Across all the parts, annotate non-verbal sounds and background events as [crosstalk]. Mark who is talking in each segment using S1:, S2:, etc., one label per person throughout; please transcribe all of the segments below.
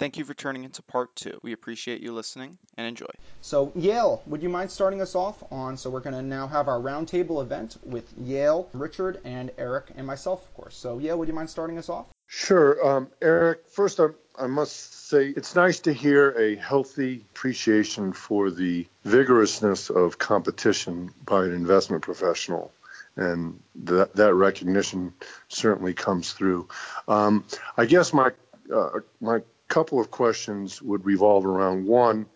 S1: Thank you for turning into part two. We appreciate you listening and enjoy.
S2: So, Yale, would you mind starting us off on? So, we're going to now have our roundtable event with Yale, Richard, and Eric, and myself, of course. So, Yale, would you mind starting us off?
S3: Sure. Um, Eric, first, I, I must say it's nice to hear a healthy appreciation for the vigorousness of competition by an investment professional and that that recognition certainly comes through. Um, I guess my uh, my couple of questions would revolve around one,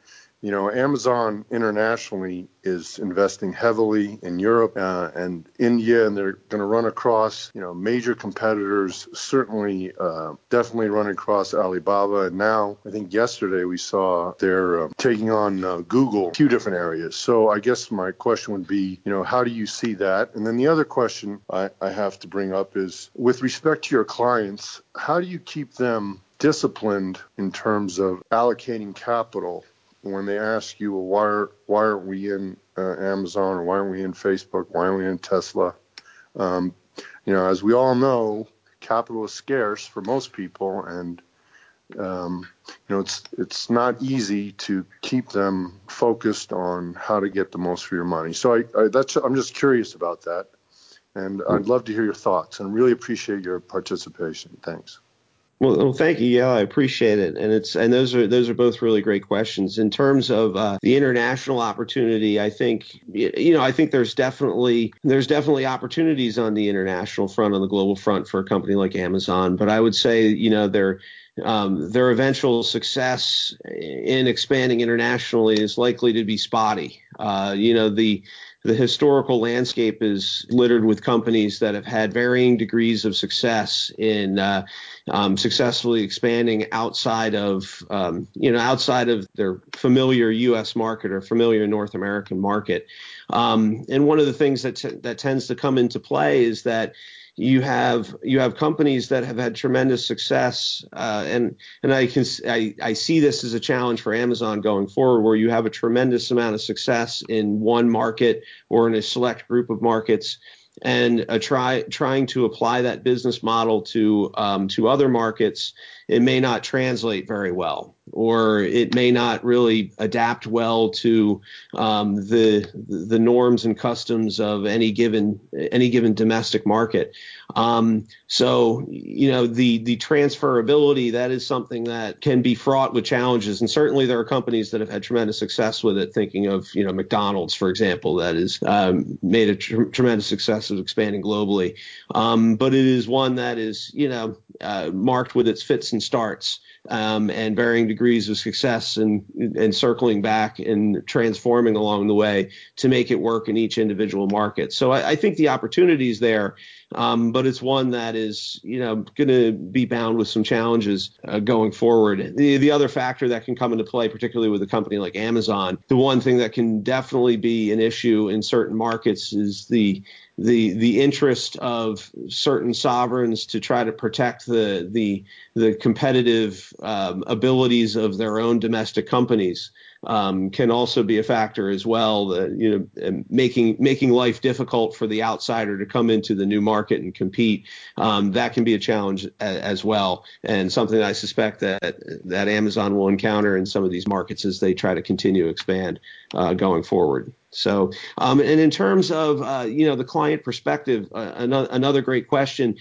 S3: you know, Amazon internationally is investing heavily in Europe uh, and India, and they're going to run across, you know, major competitors. Certainly, uh, definitely run across Alibaba. And now, I think yesterday we saw they're uh, taking on uh, Google, a few different areas. So I guess my question would be, you know, how do you see that? And then the other question I, I have to bring up is, with respect to your clients, how do you keep them disciplined in terms of allocating capital when they ask you, well, why, are, why aren't we in uh, Amazon or why aren't we in Facebook? Why aren't we in Tesla? Um, you know, as we all know, capital is scarce for most people, and um, you know, it's it's not easy to keep them focused on how to get the most for your money. So I, I that's I'm just curious about that, and I'd love to hear your thoughts and really appreciate your participation. Thanks.
S4: Well, well, thank you. Yeah, I appreciate it, and it's and those are those are both really great questions. In terms of uh, the international opportunity, I think you know I think there's definitely there's definitely opportunities on the international front on the global front for a company like Amazon. But I would say you know their um, their eventual success in expanding internationally is likely to be spotty. Uh, you know the the historical landscape is littered with companies that have had varying degrees of success in uh, um, successfully expanding outside of um, you know outside of their familiar U.S. market or familiar North American market. Um, and one of the things that t- that tends to come into play is that you have you have companies that have had tremendous success, uh, and and I can I, I see this as a challenge for Amazon going forward, where you have a tremendous amount of success in one market or in a select group of markets, and a try trying to apply that business model to um, to other markets, it may not translate very well or it may not really adapt well to um, the the norms and customs of any given any given domestic market. Um, so you know the the transferability that is something that can be fraught with challenges, and certainly there are companies that have had tremendous success with it. Thinking of you know McDonald's, for example, that has um, made a tr- tremendous success of expanding globally, um, but it is one that is you know uh, marked with its fits and starts um, and varying degrees of success and and circling back and transforming along the way to make it work in each individual market. So I, I think the opportunity is there, um, but it's one that is you know going to be bound with some challenges uh, going forward. The the other factor that can come into play, particularly with a company like Amazon, the one thing that can definitely be an issue in certain markets is the the the interest of certain sovereigns to try to protect the the the competitive um, abilities of their own domestic companies um, can also be a factor as well. You know, making making life difficult for the outsider to come into the new market and compete. Um, that can be a challenge a, as well, and something I suspect that that Amazon will encounter in some of these markets as they try to continue to expand uh, going forward. So, um, and in terms of uh, you know the client perspective, uh, another, another great question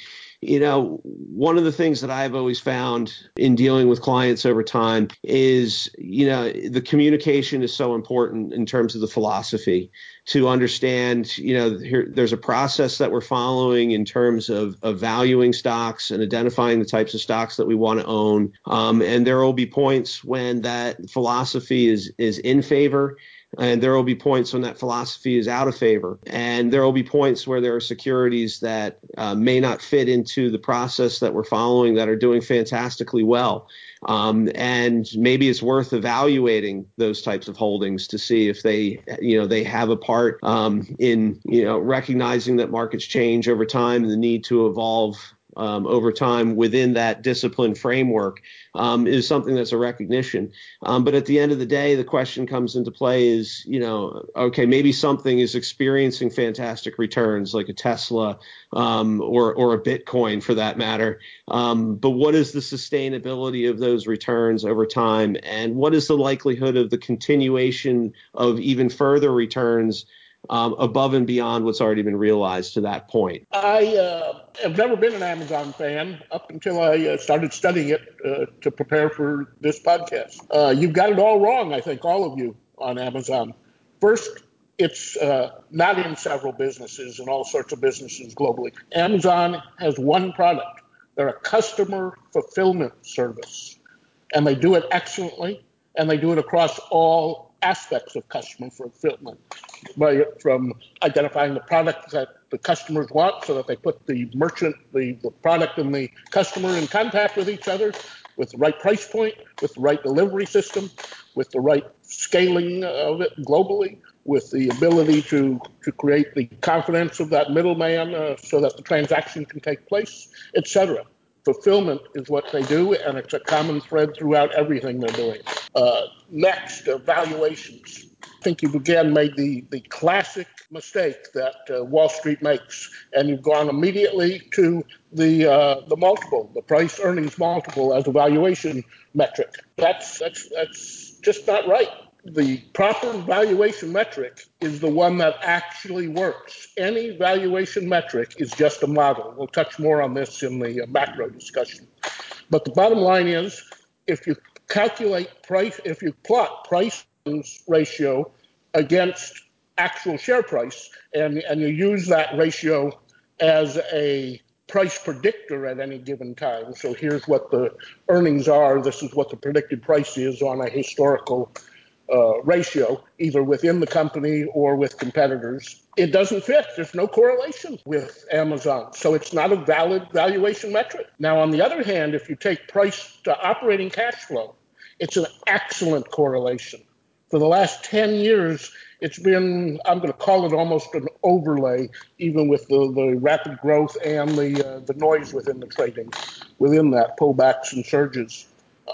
S4: you know, one of the things that I've always found in dealing with clients over time is, you know, the communication is so important in terms of the philosophy to understand, you know, here, there's a process that we're following in terms of, of valuing stocks and identifying the types of stocks that we want to own. Um, and there will be points when that philosophy is, is in favor and there will be points when that philosophy is out of favor. And there will be points where there are securities that uh, may not fit into the process that we're following that are doing fantastically well. Um, and maybe it's worth evaluating those types of holdings to see if they, you know, they have a part um, in, you know, recognizing that markets change over time and the need to evolve um, over time within that discipline framework um, is something that's a recognition. Um, but at the end of the day, the question comes into play is, you know, okay, maybe something is experiencing fantastic returns like a Tesla um, or, or a Bitcoin for that matter. Um, but what is the sustainability of those returns over time? And what is the likelihood of the continuation of even further returns? Um, above and beyond what's already been realized to that point?
S5: I uh, have never been an Amazon fan up until I uh, started studying it uh, to prepare for this podcast. Uh, you've got it all wrong, I think, all of you on Amazon. First, it's uh, not in several businesses and all sorts of businesses globally. Amazon has one product. They're a customer fulfillment service, and they do it excellently, and they do it across all aspects of customer fulfillment by, from identifying the product that the customers want so that they put the merchant, the, the product and the customer in contact with each other with the right price point, with the right delivery system, with the right scaling of it globally, with the ability to, to create the confidence of that middleman uh, so that the transaction can take place, etc. Fulfillment is what they do, and it's a common thread throughout everything they're doing. Uh, next, uh, valuations. I think you've again made the, the classic mistake that uh, Wall Street makes, and you've gone immediately to the uh, the multiple, the price earnings multiple as a valuation metric. That's that's that's just not right. The proper valuation metric is the one that actually works. Any valuation metric is just a model. We'll touch more on this in the uh, macro discussion. But the bottom line is, if you calculate price, if you plot price ratio against actual share price, and, and you use that ratio as a price predictor at any given time. So here's what the earnings are. This is what the predicted price is on a historical uh, ratio, either within the company or with competitors. It doesn't fit. There's no correlation with Amazon. So it's not a valid valuation metric. Now, on the other hand, if you take price to operating cash flow, it's an excellent correlation for the last 10 years, it's been, I'm going to call it almost an overlay, even with the, the rapid growth and the, uh, the noise within the trading, within that pullbacks and surges.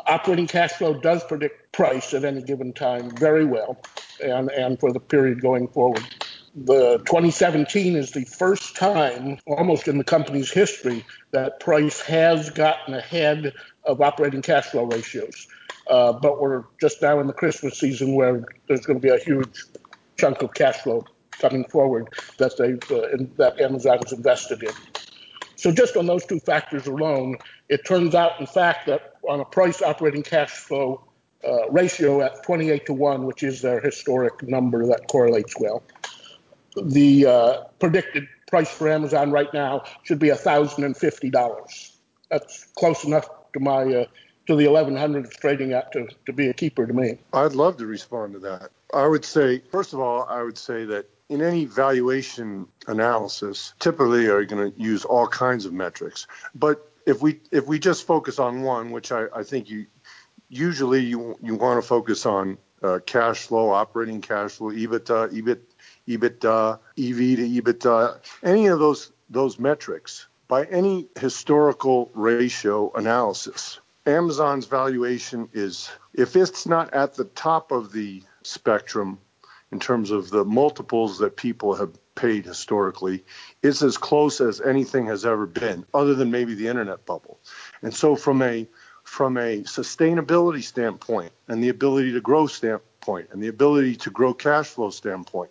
S5: Operating cash flow does predict price at any given time very well, and, and for the period going forward. The 2017 is the first time, almost in the company's history, that price has gotten ahead of operating cash flow ratios. Uh, but we're just now in the Christmas season where there's going to be a huge chunk of cash flow coming forward that they uh, that Amazon has invested in. So just on those two factors alone, it turns out, in fact, that on a price operating cash flow uh, ratio at 28 to 1, which is their historic number that correlates well, the uh, predicted price for Amazon right now should be $1,050. That's close enough to my uh, to the 1100 it's trading at to, to be a keeper to me.
S3: I'd love to respond to that. I would say, first of all, I would say that in any valuation analysis, typically are going to use all kinds of metrics. But if we if we just focus on one, which I, I think you usually you you want to focus on uh, cash flow, operating cash flow, EBITDA, EBIT, EBITDA, EV to EBITDA, any of those those metrics by any historical ratio analysis Amazon's valuation is, if it's not at the top of the spectrum in terms of the multiples that people have paid historically, it's as close as anything has ever been, other than maybe the internet bubble. And so, from a from a sustainability standpoint and the ability to grow standpoint and the ability to grow cash flow standpoint,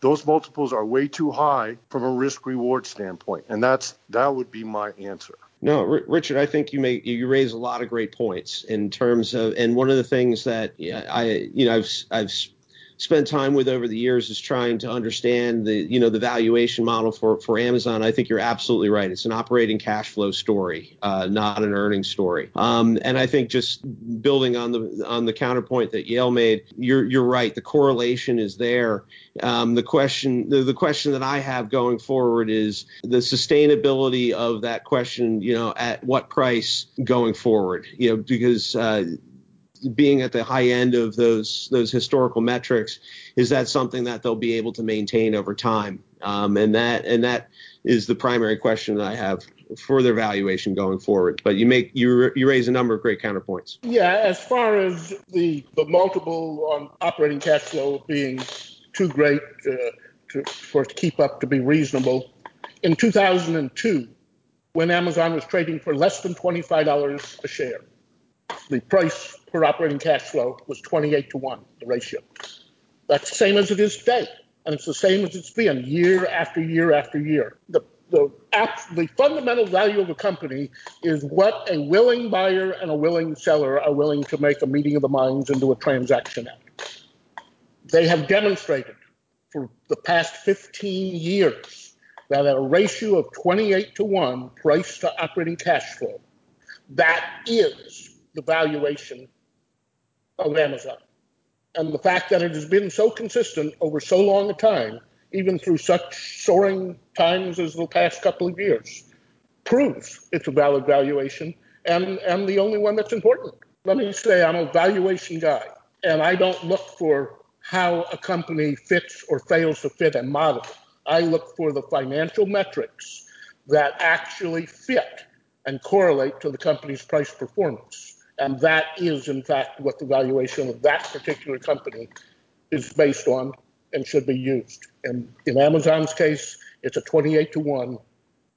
S3: those multiples are way too high from a risk reward standpoint. And that's that would be my answer.
S4: No, R- Richard, I think you make you raise a lot of great points in terms of, and one of the things that I, you know, I've I've spent time with over the years is trying to understand the you know the valuation model for for Amazon. I think you're absolutely right. It's an operating cash flow story, uh, not an earnings story. Um, and I think just building on the on the counterpoint that Yale made, you're you're right. The correlation is there. Um, the question the, the question that I have going forward is the sustainability of that question. You know, at what price going forward? You know, because uh, being at the high end of those those historical metrics, is that something that they'll be able to maintain over time? Um, and that and that is the primary question that I have for their valuation going forward. But you make you you raise a number of great counterpoints.
S5: Yeah, as far as the the multiple on operating cash flow being too great uh, to, for to keep up to be reasonable, in 2002, when Amazon was trading for less than $25 a share, the price per operating cash flow was 28 to 1, the ratio. That's the same as it is today. And it's the same as it's been year after year after year. The, the, the fundamental value of a company is what a willing buyer and a willing seller are willing to make a meeting of the minds do a transaction at. They have demonstrated for the past 15 years that at a ratio of 28 to 1 price to operating cash flow, that is the valuation of Amazon. And the fact that it has been so consistent over so long a time, even through such soaring times as the past couple of years, proves it's a valid valuation and, and the only one that's important. Let me say I'm a valuation guy, and I don't look for how a company fits or fails to fit a model. I look for the financial metrics that actually fit and correlate to the company's price performance. And that is, in fact, what the valuation of that particular company is based on and should be used. And in Amazon's case, it's a 28 to 1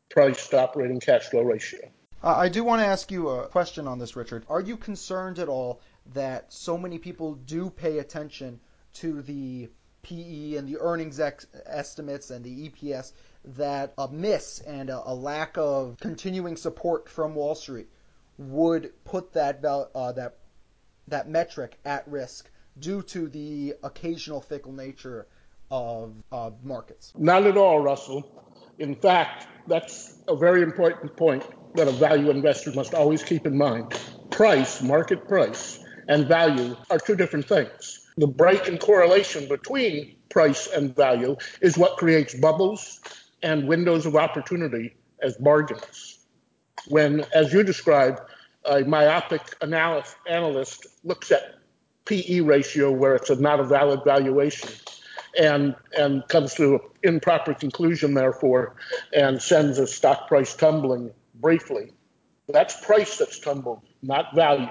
S5: price to operating cash flow ratio.
S2: I do want to ask you a question on this, Richard. Are you concerned at all that so many people do pay attention to the PE and the earnings ex- estimates and the EPS that a miss and a, a, lack of continuing support from Wall Street would put that uh, that that metric at risk due to the occasional fickle nature of uh, markets.
S5: Not at all, Russell. In fact, that's a very important point that a value investor must always keep in mind. Price, market price, and value are two different things. The break in correlation between price and value is what creates bubbles and windows of opportunity as bargains. When, as you described, a myopic analyst, analyst looks at PE ratio where it's a, not a valid valuation and and comes to an improper conclusion, therefore, and sends a stock price tumbling briefly. That's price that's tumbled, not value.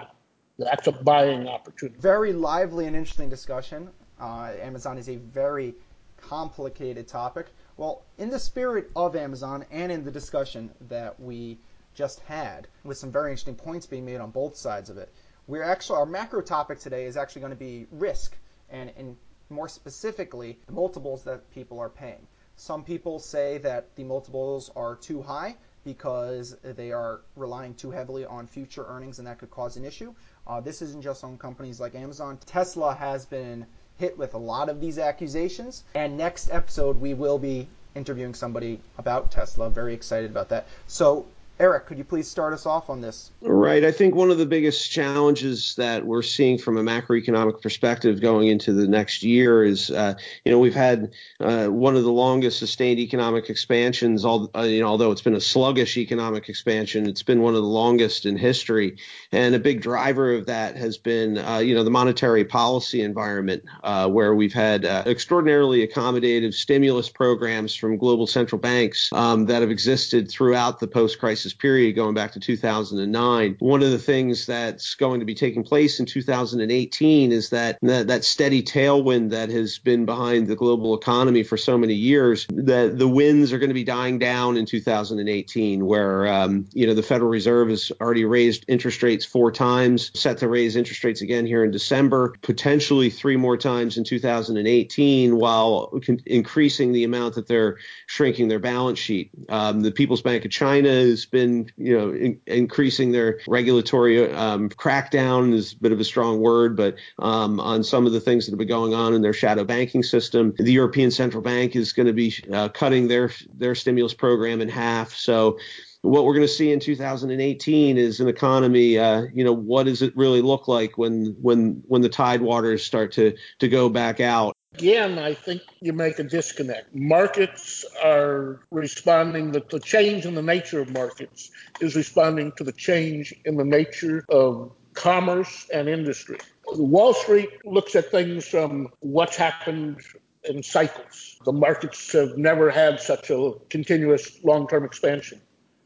S5: That's a buying opportunity.
S2: Very lively and interesting discussion. Uh, Amazon is a very complicated topic. Well, in the spirit of Amazon and in the discussion that we just had, with some very interesting points being made on both sides of it, we're actually our macro topic today is actually going to be risk and, and more specifically the multiples that people are paying. Some people say that the multiples are too high because they are relying too heavily on future earnings and that could cause an issue. Uh, this isn't just on companies like Amazon. Tesla has been hit with a lot of these accusations. And next episode, we will be interviewing somebody about Tesla. Very excited about that. So Eric, could you please start us off on this?
S4: Right. I think one of the biggest challenges that we're seeing from a macroeconomic perspective going into the next year is, uh, you know, we've had uh, one of the longest sustained economic expansions. All, uh, you know, although it's been a sluggish economic expansion, it's been one of the longest in history. And a big driver of that has been, uh, you know, the monetary policy environment, uh, where we've had uh, extraordinarily accommodative stimulus programs from global central banks um, that have existed throughout the post-crisis period going back to 2009. One of the things that's going to be taking place in 2018 is that that, steady tailwind that has been behind the global economy for so many years, that the winds are going to be dying down in 2018, where um, you know the Federal Reserve has already raised interest rates four times, set to raise interest rates again here in December, potentially three more times in 2018, while increasing the amount that they're shrinking their balance sheet. Um, the People's Bank of China has been you know, in, increasing their regulatory um, crackdown is a bit of a strong word, but um, on some of the things that have been going on in their shadow banking system, the European Central Bank is going to be uh, cutting their their stimulus program in half. So what we're going to see in 2018 is an economy. Uh, you know, what does it really look like when when when the tide waters start to to go back out?
S5: Again, I think you make a disconnect. Markets are responding, the, the change in the nature of markets is responding to the change in the nature of commerce and industry. Wall Street looks at things from what's happened in cycles. The markets have never had such a continuous long term expansion.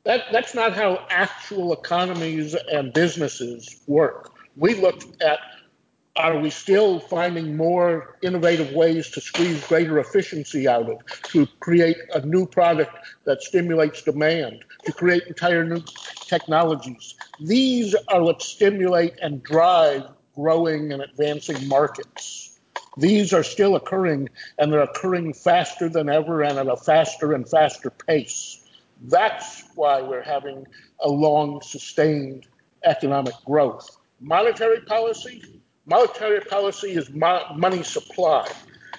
S5: That, that's not how actual economies and businesses work. We look at are we still finding more innovative ways to squeeze greater efficiency out of, to create a new product that stimulates demand, to create entire new technologies? These are what stimulate and drive growing and advancing markets. These are still occurring, and they're occurring faster than ever and at a faster and faster pace. That's why we're having a long, sustained economic growth. Monetary policy, monetary policy is mo- money supply,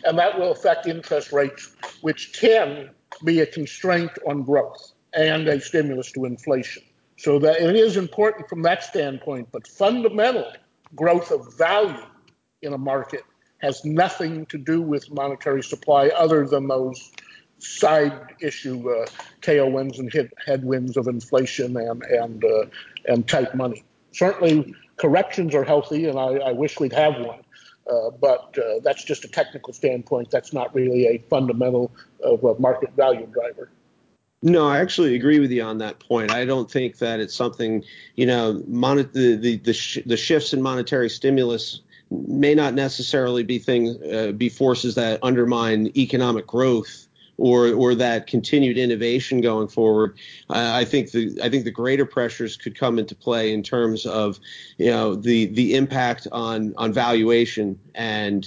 S5: and that will affect interest rates, which can be a constraint on growth and a stimulus to inflation. So that it is important from that standpoint, but fundamental growth of value in a market has nothing to do with monetary supply other than those side issue uh, tailwinds and headwinds of inflation and and uh, and tight money. Certainly, corrections are healthy, and I, I wish we'd have one. Uh, but uh, that's just a technical standpoint. That's not really a fundamental of a market value driver.
S4: No, I actually agree with you on that point. I don't think that it's something, you know, mon- the the the, sh- the, shifts in monetary stimulus may not necessarily be things uh, be forces that undermine economic growth or or that continued innovation going forward. I think the I think the greater pressures could come into play in terms of you know the the impact on on valuation and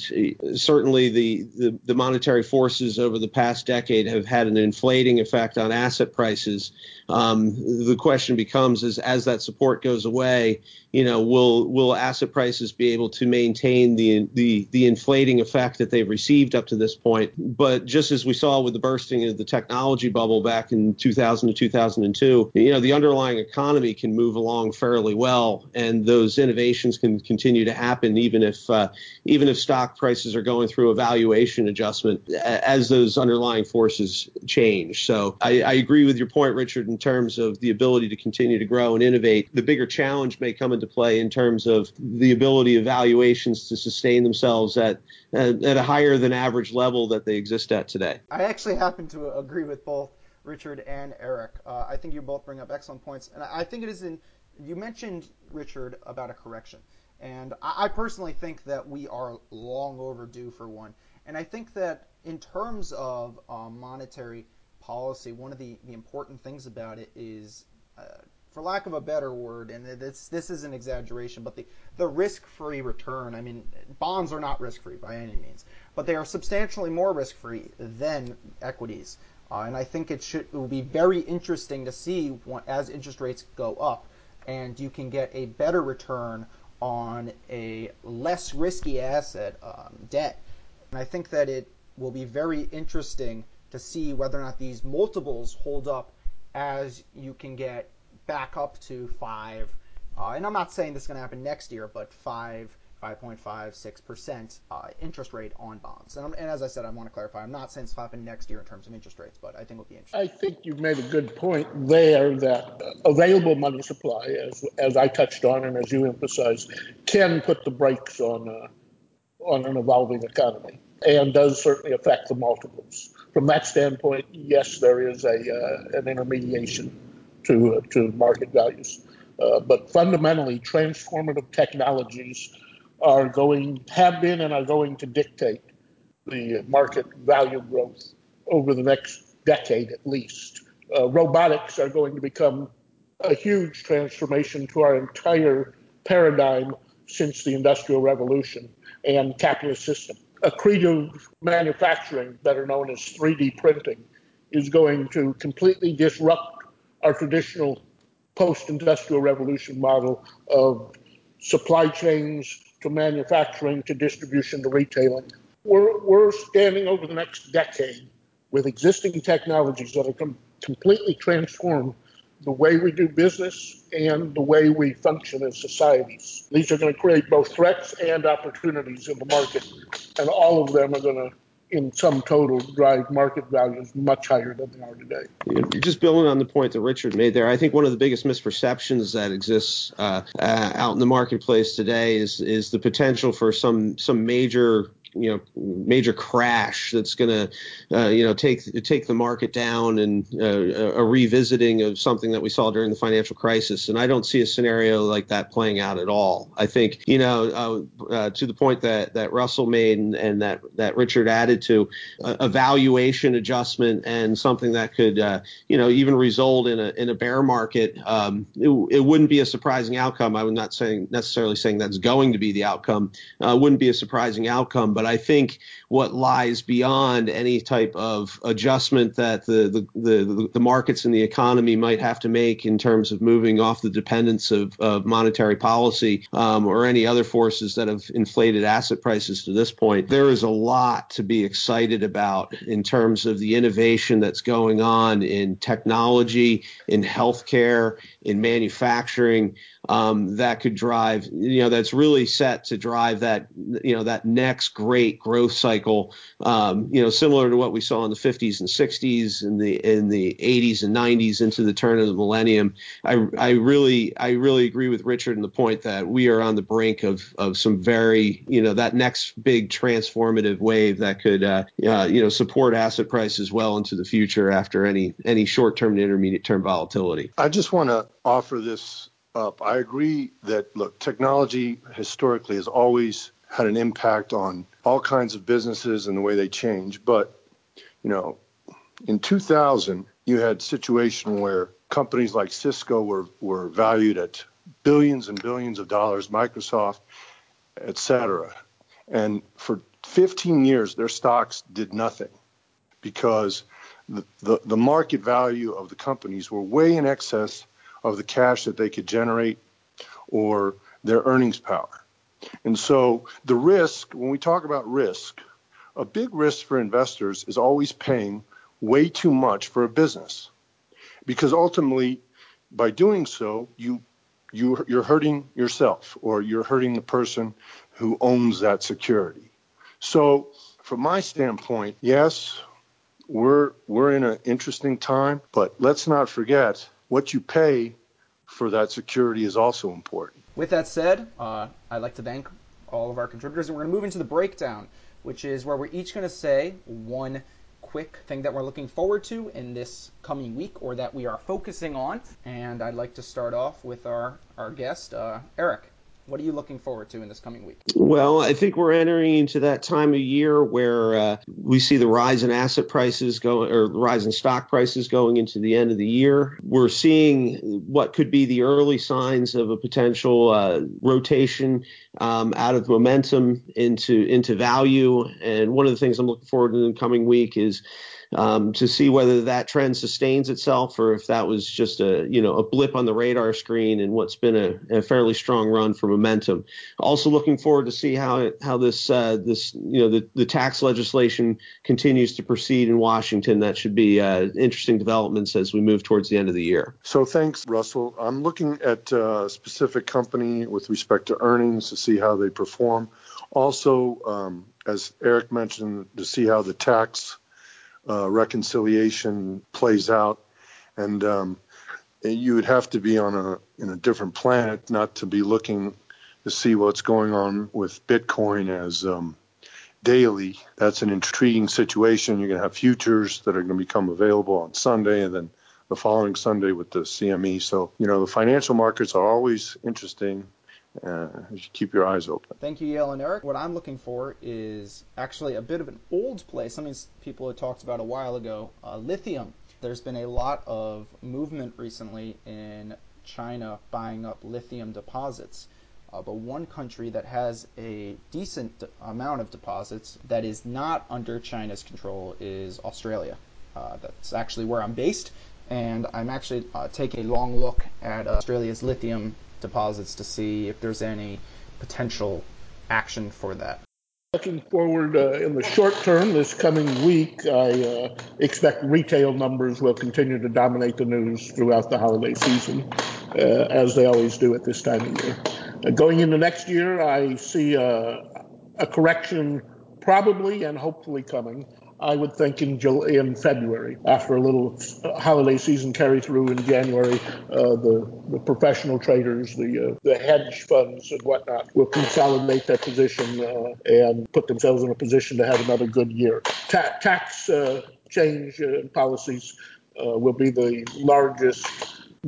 S4: certainly the, the the monetary forces over the past decade have had an inflating effect on asset prices. Um, the question becomes is as that support goes away, you know, will will asset prices be able to maintain the the the inflating effect that they've received up to this point? But just as we saw with the bursting of the technology bubble back in 2000 to 2002, you know, the underlying economy can move along fairly well, and those innovations can continue to happen even if uh, even if stock prices are going through a valuation adjustment as those underlying forces change. So I, I agree with your point, Richard, in terms of the ability to continue to grow and innovate. The bigger challenge may come into play in terms of the ability of valuations to sustain themselves at at, at a higher than average level that they exist at today.
S2: I actually happen to agree with both Richard and Eric. Uh, I think you both bring up excellent points, and I think it is in. You mentioned Richard about a correction, and I, I personally think that we are long overdue for one. And I think that in terms of uh, monetary policy, one of the, the important things about it is uh, for lack of a better word, and this this is an exaggeration, but the the risk-free return. I mean, bonds are not risk-free by any means, but they are substantially more risk-free than equities. Uh, and I think it should it will be very interesting to see as interest rates go up, and you can get a better return on a less risky asset, um, debt. And I think that it will be very interesting to see whether or not these multiples hold up as you can get back up to five. Uh, and I'm not saying this is going to happen next year, but five, 5.5, 6 percent uh, interest rate on bonds. And, and, as I said, I want to clarify, I'm not saying this will happen next year in terms of interest rates, but I think it'll be interesting.
S5: I think you've made a good point there that available money supply, as as I touched on and as you emphasized, can put the brakes on uh, on an evolving economy and does certainly affect the multiples. From that standpoint, yes, there is a uh, an intermediation to to market values. Uh, but fundamentally, transformative technologies are going have been and are going to dictate the market value growth over the next decade at least. Uh, robotics are going to become a huge transformation to our entire paradigm since the Industrial Revolution and capitalist system. Accretive manufacturing, better known as 3D printing, is going to completely disrupt our traditional post-industrial revolution model of supply chains to manufacturing to distribution to retailing. We're, we're standing over the next decade with existing technologies that are com- completely transform the way we do business and the way we function as societies. These are going to create both threats and opportunities in the market, and all of them are going to in some total drive market values much higher than they are today.
S4: Just building on the point that Richard made there, I think one of the biggest misperceptions that exists uh, uh, out in the marketplace today is is the potential for some some major you know major crash that's going to uh, you know take take the market down and uh, a revisiting of something that we saw during the financial crisis. And I don't see a scenario like that playing out at all. I think you know uh, uh to the point that that Russell made and, and that that Richard added to a, valuation adjustment and something that could uh, you know even result in a in a bear market um, it, it, wouldn't be a surprising outcome. I'm not saying necessarily saying that's going to be the outcome. Uh, wouldn't be a surprising outcome but I think what lies beyond any type of adjustment that the, the, the, the markets and the economy might have to make in terms of moving off the dependence of, of monetary policy um, or any other forces that have inflated asset prices to this point, there is a lot to be excited about in terms of the innovation that's going on in technology, in healthcare, in manufacturing um, that could drive, you know, that's really set to drive that, you know, that next great growth cycle, um, you know, similar to what we saw in the 50s and 60s and the in the 80s and 90s into the turn of the millennium. I, I really, I really agree with Richard in the point that we are on the brink of of some very, you know, that next big transformative wave that could, uh, uh, you know, support asset prices well into the future after any any short term and intermediate term volatility.
S3: I just want to offer this up. I agree that, look, technology historically has always had an impact on all kinds of businesses and the way they change. But, you know, in 2000, you had a situation where companies like Cisco were, were valued at billions and billions of dollars, Microsoft, et cetera. And for 15 years, their stocks did nothing because the, the, the market value of the companies were way in excess of the cash that they could generate or their earnings power. And so the risk, when we talk about risk, a big risk for investors is always paying way too much for a business. Because ultimately, by doing so, you, you you're hurting yourself or you're hurting the person who owns that security. So from my standpoint, yes, we're we're in an interesting time, but let's not forget what you pay for that security is also important.
S2: With that said, uh, I'd like to thank all of our contributors, and we're going to move into the breakdown, which is where we're each going to say one quick thing that we're looking forward to in this coming week or that we are focusing on. And I'd like to start off with our, our guest, uh, Eric. What are you looking forward to in this coming week?
S4: Well, I think we're entering into that time of year where uh, we see the rise in asset prices going, or the rise in stock prices going into the end of the year. We're seeing what could be the early signs of a potential uh, rotation um, out of momentum into into value. And one of the things I'm looking forward to in the coming week is um, to see whether that trend sustains itself or if that was just a you know a blip on the radar screen and what's been a, a fairly strong run for momentum. Also looking forward to see how how this uh, this you know the, the tax legislation continues to proceed in Washington. That should be uh, interesting developments as we move towards the end of the year.
S3: So thanks, Russell. I'm looking at uh, a specific company with respect to earnings to see how they perform. Also, um, as Eric mentioned, to see how the tax reconciliation plays out. And um, you would have to be on a in a different planet not to be looking to see what's going on with Bitcoin as um, daily. That's an intriguing situation. You're going to have futures that are going to become available on Sunday, and then the following Sunday with the CME. So you know the financial markets are always interesting uh, keep your eyes open.
S2: Thank you, Yale and Eric. What I'm looking for is actually a bit of an old play, something people had talked about a while ago uh, lithium. There's been a lot of movement recently in China buying up lithium deposits. Uh, but one country that has a decent amount of deposits that is not under China's control is Australia. Uh, that's actually where I'm based, and I'm actually uh, taking a long look at Australia's lithium deposits to see if there's any potential action for that.
S5: Looking forward uh, in the short term, this coming week, I uh, expect retail numbers will continue to dominate the news throughout the holiday season, uh, as they always do at this time of year. Uh, going into next year, I see a, a correction probably and hopefully coming. I would think in in February, after a little holiday season carry through in January, uh, the the professional traders, the uh, the hedge funds and whatnot will consolidate their position uh, and put themselves in a position to have another good year. Ta- tax uh, change uh, policies uh, will be the largest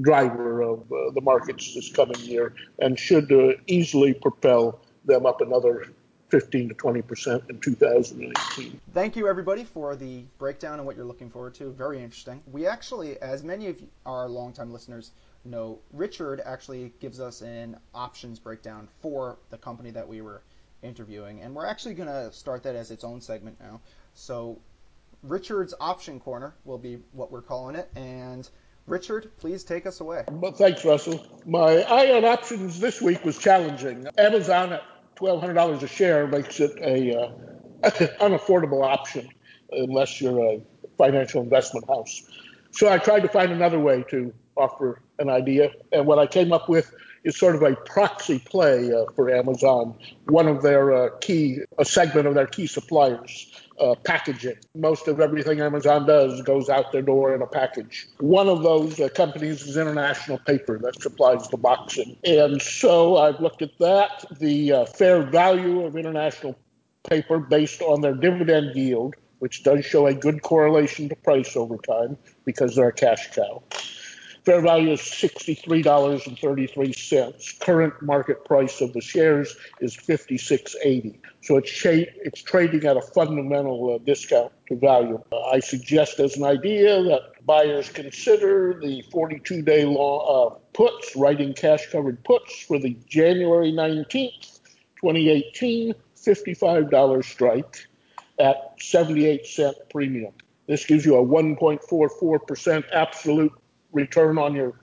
S5: driver of the markets this coming year and should easily propel them up another 15 to 20 percent in 2018.
S2: Thank you, everybody, for the breakdown and what you're looking forward to. Very interesting. We actually, as many of our longtime listeners know, Richard actually gives us an options breakdown for the company that we were interviewing, and we're actually going to start that as its own segment now. So, Richard's option corner will be what we're calling it, and Richard, please take us away.
S5: Well, thanks, Russell. My eye on options this week was challenging. Amazon at $1,200 a share makes it a uh, [laughs] unaffordable option unless you're a financial investment house. So I tried to find another way to offer an idea, and what I came up with is sort of a proxy play uh, for Amazon, one of their uh, key, a segment of their key suppliers uh, packaging. Most of everything Amazon does goes out their door in a package. One of those uh, companies is International Paper that supplies the boxing. And so I've looked at that, the uh, fair value of International Paper based on their dividend yield, which does show a good correlation to price over time because they're a cash cow. Fair value is $63.33. Current market price of the shares is $56.80. So it's, cha- it's trading at a fundamental uh, discount to value. Uh, I suggest as an idea that buyers consider the 42 day law uh, puts, writing cash covered puts for the January 19th, 2018, $55 strike at 78 cent premium. This gives you a 1.44% absolute return on your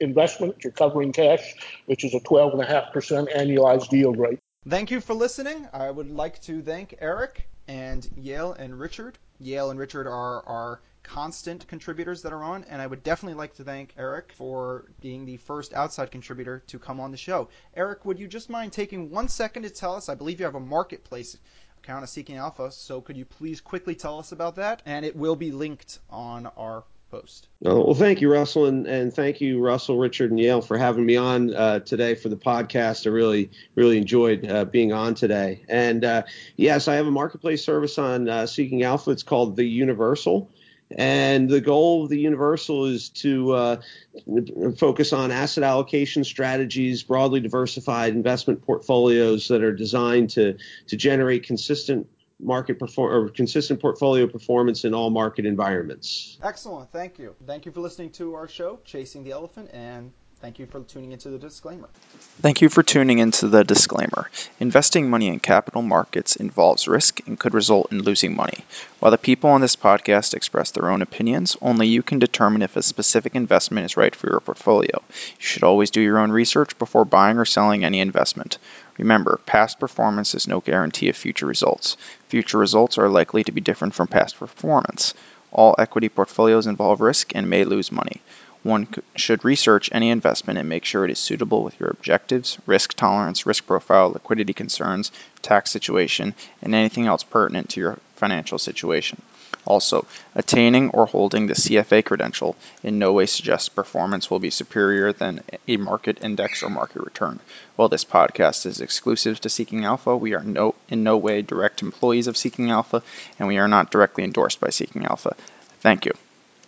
S5: investment. You're covering cash, which is a 12.5% annualized yield rate.
S2: Thank you for listening. I would like to thank Eric and Yale and Richard. Yale and Richard are our constant contributors that are on, and I would definitely like to thank Eric for being the first outside contributor to come on the show. Eric, would you just mind taking one second to tell us? I believe you have a marketplace account of Seeking Alpha, so could you please quickly tell us about that? And it will be linked on our post.
S4: Oh, well, thank you, Russell, and, and thank you, Russell, Richard, and Yale, for having me on uh, today for the podcast. I really, really enjoyed uh, being on today. And uh, yes, I have a marketplace service on uh, Seeking Alpha. It's called The Universal. And the goal of the Universal is to uh, focus on asset allocation strategies, broadly diversified investment portfolios that are designed to to generate consistent market perform or consistent portfolio performance in all market environments.
S2: Excellent. Thank you. Thank you for listening to our show, Chasing the Elephant, and Thank you for tuning into the disclaimer.
S1: Thank you for tuning into the disclaimer. Investing money in capital markets involves risk and could result in losing money. While the people on this podcast express their own opinions, only you can determine if a specific investment is right for your portfolio. You should always do your own research before buying or selling any investment. Remember, past performance is no guarantee of future results. Future results are likely to be different from past performance. All equity portfolios involve risk and may lose money. One should research any investment and make sure it is suitable with your objectives, risk tolerance, risk profile, liquidity concerns, tax situation, and anything else pertinent to your financial situation. Also, attaining or holding the CFA credential in no way suggests performance will be superior than a market index or market return. While this podcast is exclusive to Seeking Alpha, we are no, in no way direct employees of Seeking Alpha, and we are not directly endorsed by Seeking Alpha. Thank you.